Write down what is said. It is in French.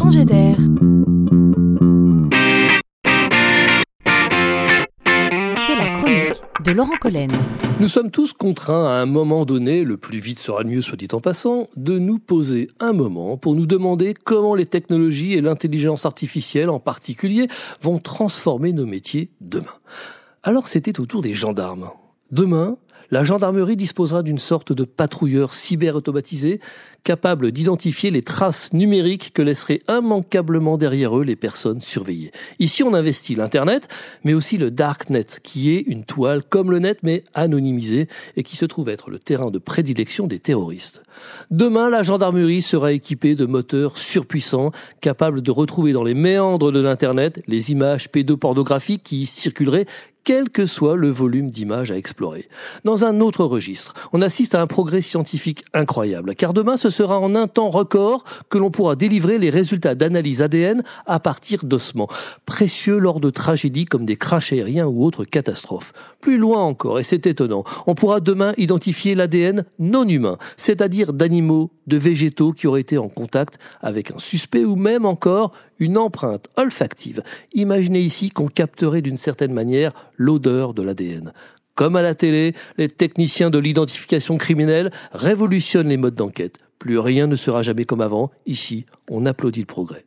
changer d'air. C'est la chronique de Laurent Collen. Nous sommes tous contraints à un moment donné, le plus vite sera le mieux soit dit en passant, de nous poser un moment pour nous demander comment les technologies et l'intelligence artificielle en particulier vont transformer nos métiers demain. Alors c'était au tour des gendarmes. Demain, la gendarmerie disposera d'une sorte de patrouilleur cyber-automatisé capable d'identifier les traces numériques que laisseraient immanquablement derrière eux les personnes surveillées. Ici, on investit l'Internet, mais aussi le Darknet, qui est une toile comme le net, mais anonymisée, et qui se trouve être le terrain de prédilection des terroristes. Demain, la gendarmerie sera équipée de moteurs surpuissants, capables de retrouver dans les méandres de l'Internet les images pédopornographiques qui circuleraient quel que soit le volume d'images à explorer. Dans un autre registre, on assiste à un progrès scientifique incroyable, car demain ce sera en un temps record que l'on pourra délivrer les résultats d'analyse ADN à partir d'ossements, précieux lors de tragédies comme des crashs aériens ou autres catastrophes. Plus loin encore, et c'est étonnant, on pourra demain identifier l'ADN non humain, c'est-à-dire d'animaux, de végétaux qui auraient été en contact avec un suspect ou même encore une empreinte olfactive. Imaginez ici qu'on capterait d'une certaine manière l'odeur de l'ADN. Comme à la télé, les techniciens de l'identification criminelle révolutionnent les modes d'enquête. Plus rien ne sera jamais comme avant. Ici, on applaudit le progrès.